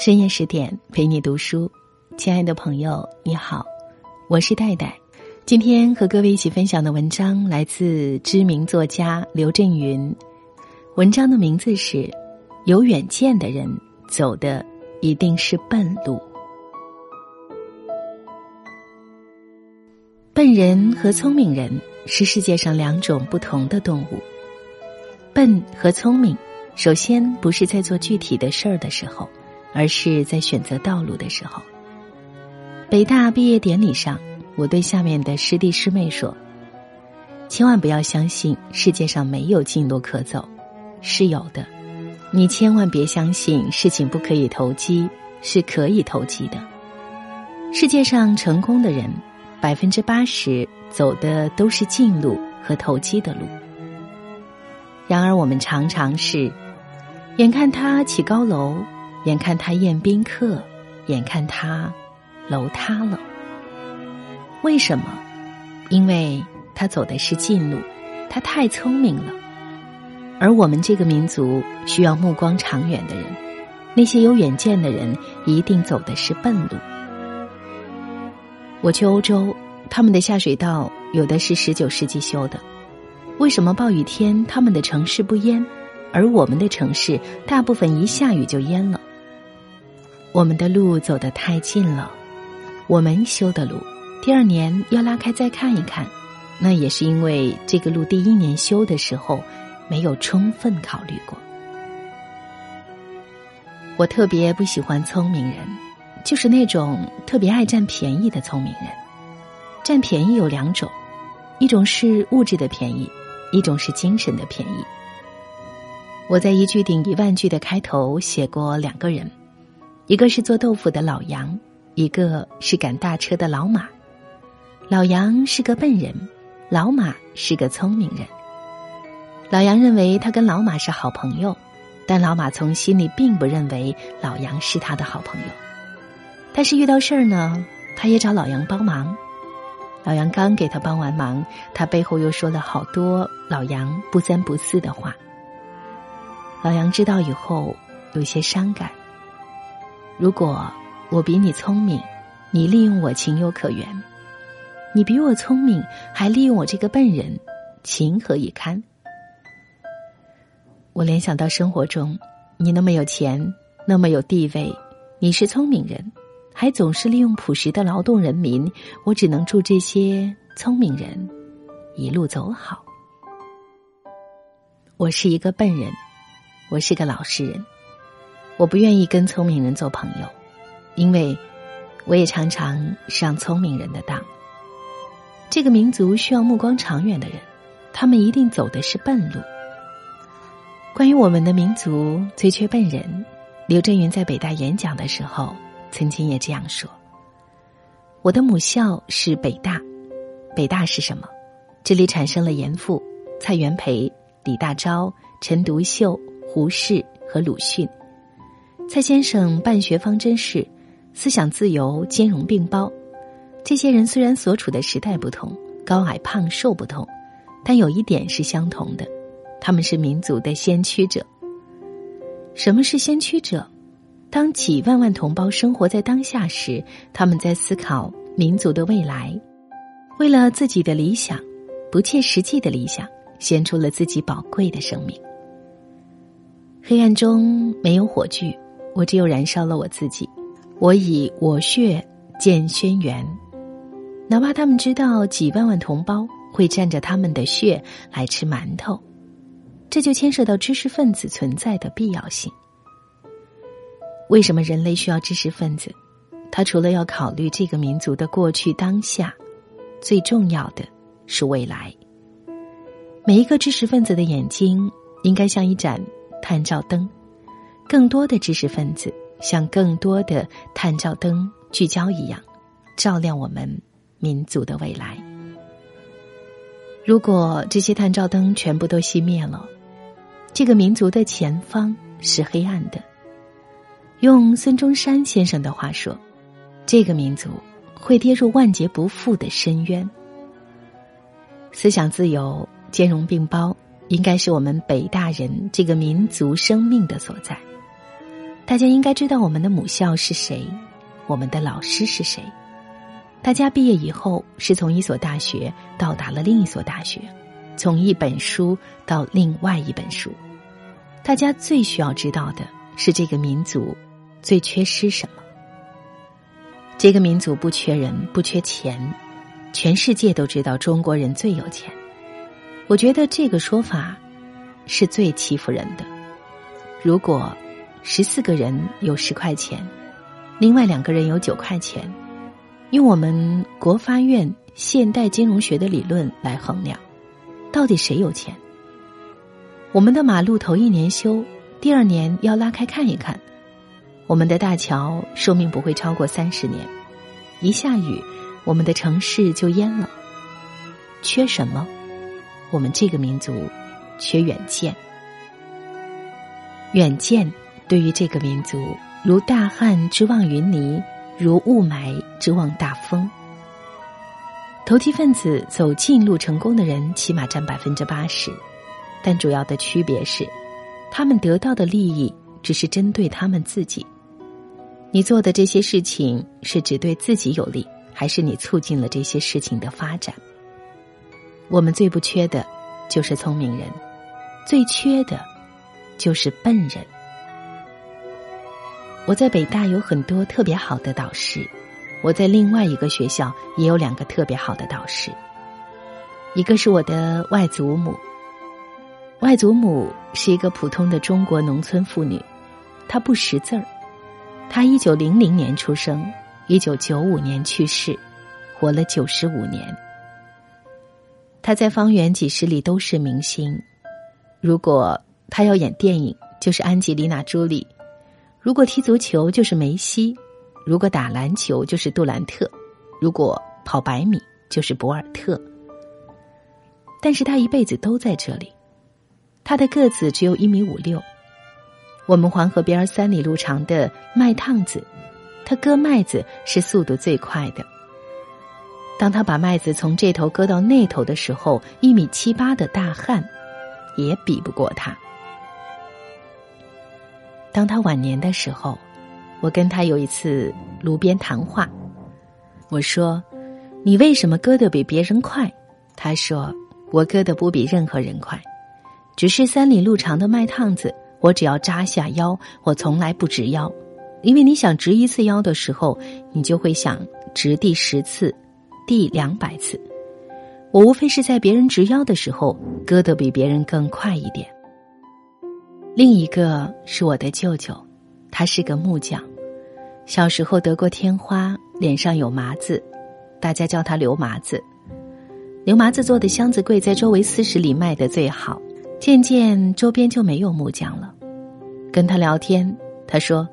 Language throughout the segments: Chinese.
深夜十点陪你读书，亲爱的朋友你好，我是戴戴。今天和各位一起分享的文章来自知名作家刘震云，文章的名字是《有远见的人走的一定是笨路》。笨人和聪明人是世界上两种不同的动物。笨和聪明，首先不是在做具体的事儿的时候。而是在选择道路的时候。北大毕业典礼上，我对下面的师弟师妹说：“千万不要相信世界上没有近路可走，是有的。你千万别相信事情不可以投机，是可以投机的。世界上成功的人，百分之八十走的都是近路和投机的路。然而我们常常是，眼看他起高楼。”眼看他宴宾客，眼看他楼塌了。为什么？因为他走的是近路，他太聪明了。而我们这个民族需要目光长远的人，那些有远见的人一定走的是笨路。我去欧洲，他们的下水道有的是十九世纪修的，为什么暴雨天他们的城市不淹，而我们的城市大部分一下雨就淹了？我们的路走得太近了，我们修的路，第二年要拉开再看一看，那也是因为这个路第一年修的时候没有充分考虑过。我特别不喜欢聪明人，就是那种特别爱占便宜的聪明人。占便宜有两种，一种是物质的便宜，一种是精神的便宜。我在一句顶一万句的开头写过两个人。一个是做豆腐的老杨，一个是赶大车的老马。老杨是个笨人，老马是个聪明人。老杨认为他跟老马是好朋友，但老马从心里并不认为老杨是他的好朋友。但是遇到事儿呢，他也找老杨帮忙。老杨刚给他帮完忙，他背后又说了好多老杨不三不四的话。老杨知道以后，有些伤感。如果我比你聪明，你利用我情有可原；你比我聪明，还利用我这个笨人，情何以堪？我联想到生活中，你那么有钱，那么有地位，你是聪明人，还总是利用朴实的劳动人民，我只能祝这些聪明人一路走好。我是一个笨人，我是个老实人。我不愿意跟聪明人做朋友，因为我也常常上聪明人的当。这个民族需要目光长远的人，他们一定走的是笨路。关于我们的民族最缺笨人，刘震云在北大演讲的时候曾经也这样说：“我的母校是北大，北大是什么？这里产生了严复、蔡元培、李大钊、陈独秀、胡适和鲁迅。”蔡先生办学方针是思想自由、兼容并包。这些人虽然所处的时代不同，高矮胖瘦不同，但有一点是相同的：他们是民族的先驱者。什么是先驱者？当几万万同胞生活在当下时，他们在思考民族的未来，为了自己的理想，不切实际的理想，献出了自己宝贵的生命。黑暗中没有火炬。我只有燃烧了我自己，我以我血建轩辕，哪怕他们知道几万万同胞会蘸着他们的血来吃馒头，这就牵涉到知识分子存在的必要性。为什么人类需要知识分子？他除了要考虑这个民族的过去当下，最重要的是未来。每一个知识分子的眼睛应该像一盏探照灯。更多的知识分子像更多的探照灯聚焦一样，照亮我们民族的未来。如果这些探照灯全部都熄灭了，这个民族的前方是黑暗的。用孙中山先生的话说，这个民族会跌入万劫不复的深渊。思想自由、兼容并包，应该是我们北大人这个民族生命的所在。大家应该知道我们的母校是谁，我们的老师是谁。大家毕业以后是从一所大学到达了另一所大学，从一本书到另外一本书。大家最需要知道的是这个民族最缺失什么。这个民族不缺人，不缺钱，全世界都知道中国人最有钱。我觉得这个说法是最欺负人的。如果十四个人有十块钱，另外两个人有九块钱，用我们国发院现代金融学的理论来衡量，到底谁有钱？我们的马路头一年修，第二年要拉开看一看；我们的大桥寿命不会超过三十年，一下雨，我们的城市就淹了。缺什么？我们这个民族缺远见。远见对于这个民族，如大旱之望云霓，如雾霾之望大风。投机分子走近路成功的人，起码占百分之八十，但主要的区别是，他们得到的利益只是针对他们自己。你做的这些事情是只对自己有利，还是你促进了这些事情的发展？我们最不缺的，就是聪明人；最缺的。就是笨人。我在北大有很多特别好的导师，我在另外一个学校也有两个特别好的导师。一个是我的外祖母，外祖母是一个普通的中国农村妇女，她不识字儿，她一九零零年出生，一九九五年去世，活了九十五年。她在方圆几十里都是明星，如果。她要演电影，就是安吉丽娜·朱莉；如果踢足球，就是梅西；如果打篮球，就是杜兰特；如果跑百米，就是博尔特。但是他一辈子都在这里。他的个子只有一米五六。我们黄河边三里路长的麦趟子，他割麦子是速度最快的。当他把麦子从这头割到那头的时候，一米七八的大汉也比不过他。当他晚年的时候，我跟他有一次炉边谈话。我说：“你为什么割得比别人快？”他说：“我割得不比任何人快，只是三里路长的麦趟子，我只要扎下腰，我从来不直腰。因为你想直一次腰的时候，你就会想直第十次、第两百次。我无非是在别人直腰的时候，割得比别人更快一点。”另一个是我的舅舅，他是个木匠，小时候得过天花，脸上有麻子，大家叫他刘麻子。刘麻子做的箱子柜在周围四十里卖的最好，渐渐周边就没有木匠了。跟他聊天，他说：“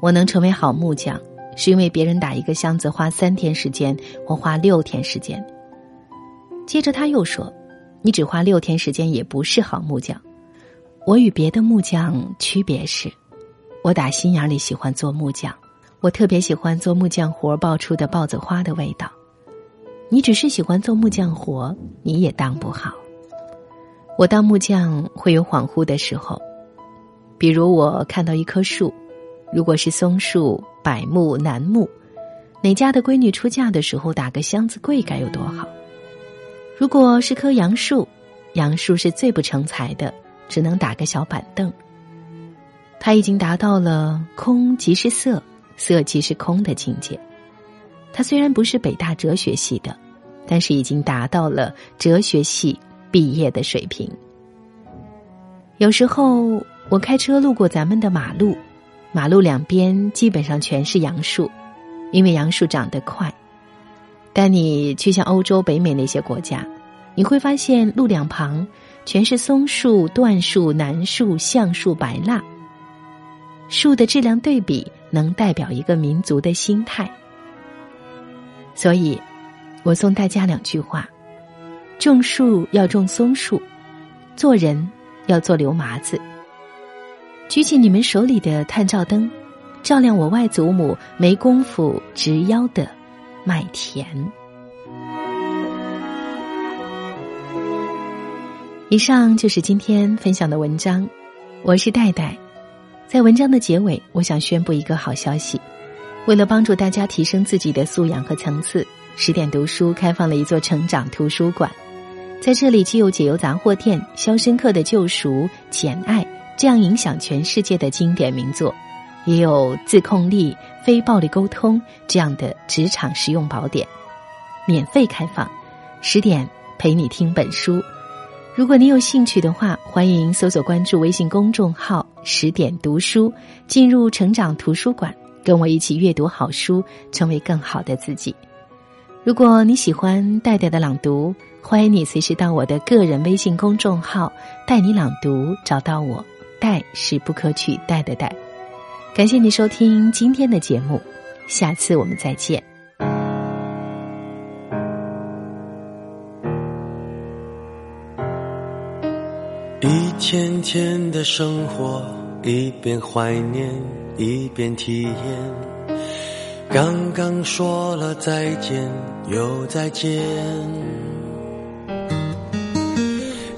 我能成为好木匠，是因为别人打一个箱子花三天时间，我花六天时间。”接着他又说：“你只花六天时间也不是好木匠。”我与别的木匠区别是，我打心眼里喜欢做木匠，我特别喜欢做木匠活爆出的豹子花的味道。你只是喜欢做木匠活，你也当不好。我当木匠会有恍惚的时候，比如我看到一棵树，如果是松树、柏木、楠木，哪家的闺女出嫁的时候打个箱子柜该有多好？如果是棵杨树，杨树是最不成才的。只能打个小板凳。他已经达到了空即是色，色即是空的境界。他虽然不是北大哲学系的，但是已经达到了哲学系毕业的水平。有时候我开车路过咱们的马路，马路两边基本上全是杨树，因为杨树长得快。但你去像欧洲、北美那些国家，你会发现路两旁。全是松树、椴树、楠树、橡树、白蜡。树的质量对比，能代表一个民族的心态。所以，我送大家两句话：种树要种松树，做人要做刘麻子。举起你们手里的探照灯，照亮我外祖母没工夫直腰的麦田。以上就是今天分享的文章，我是戴戴，在文章的结尾，我想宣布一个好消息：为了帮助大家提升自己的素养和层次，十点读书开放了一座成长图书馆。在这里，既有解忧杂货店、《肖申克的救赎》、《简爱》这样影响全世界的经典名作，也有自控力、非暴力沟通这样的职场实用宝典，免费开放。十点陪你听本书。如果你有兴趣的话，欢迎搜索关注微信公众号“十点读书”，进入成长图书馆，跟我一起阅读好书，成为更好的自己。如果你喜欢戴戴的朗读，欢迎你随时到我的个人微信公众号“带你朗读”找到我。戴是不可取代的戴。感谢你收听今天的节目，下次我们再见。天天的生活，一边怀念，一边体验。刚刚说了再见，又再见。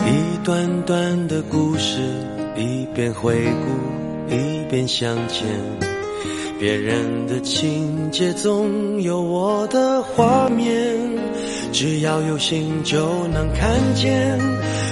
一段段的故事，一边回顾，一边向前。别人的情节总有我的画面，只要有心就能看见。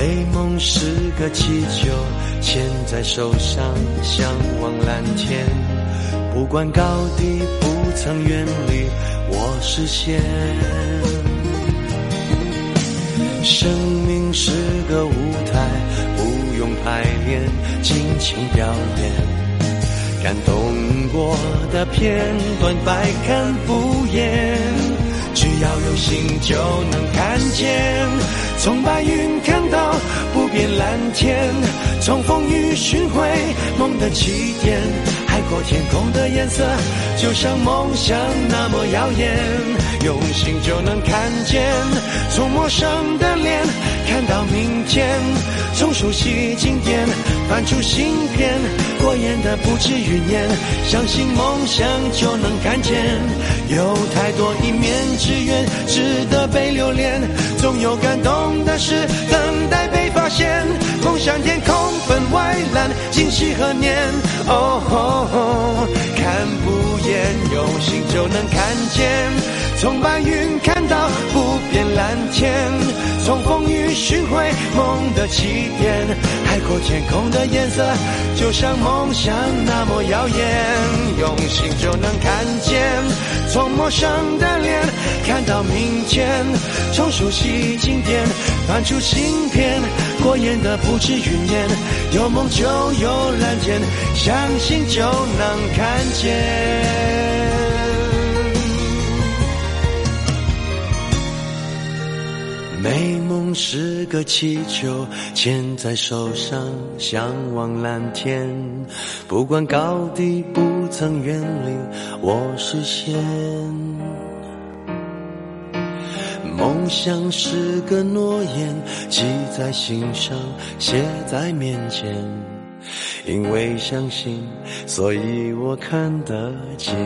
美梦是个气球，牵在手上，向往蓝天。不管高低，不曾远离我视线。生命是个舞台，不用排练，尽情表演。感动过的片段，百看不厌。只要有心，就能看见。从白云天，从风雨寻回梦的起点。海阔天空的颜色，就像梦想那么耀眼。用心就能看见，从陌生的脸看到明天，从熟悉经典翻出新篇。过眼的不止云烟，相信梦想就能看见。有太多一面之缘，值得被留恋。总有感动的事等待被发现，梦想天空分外蓝，今夕何年？哦，看不厌，用心就能看见。从白云看到不变蓝天，从风雨寻回梦的起点。海阔天空的颜色，就像梦想那么耀眼。用心就能看见，从陌生的脸看到明天，从熟悉经典翻出新篇。过眼的不止云烟，有梦就有蓝天，相信就能看见。美梦是个气球，牵在手上，向往蓝天。不管高低，不曾远离我视线。梦想是个诺言，记在心上，写在面前。因为相信，所以我看得见。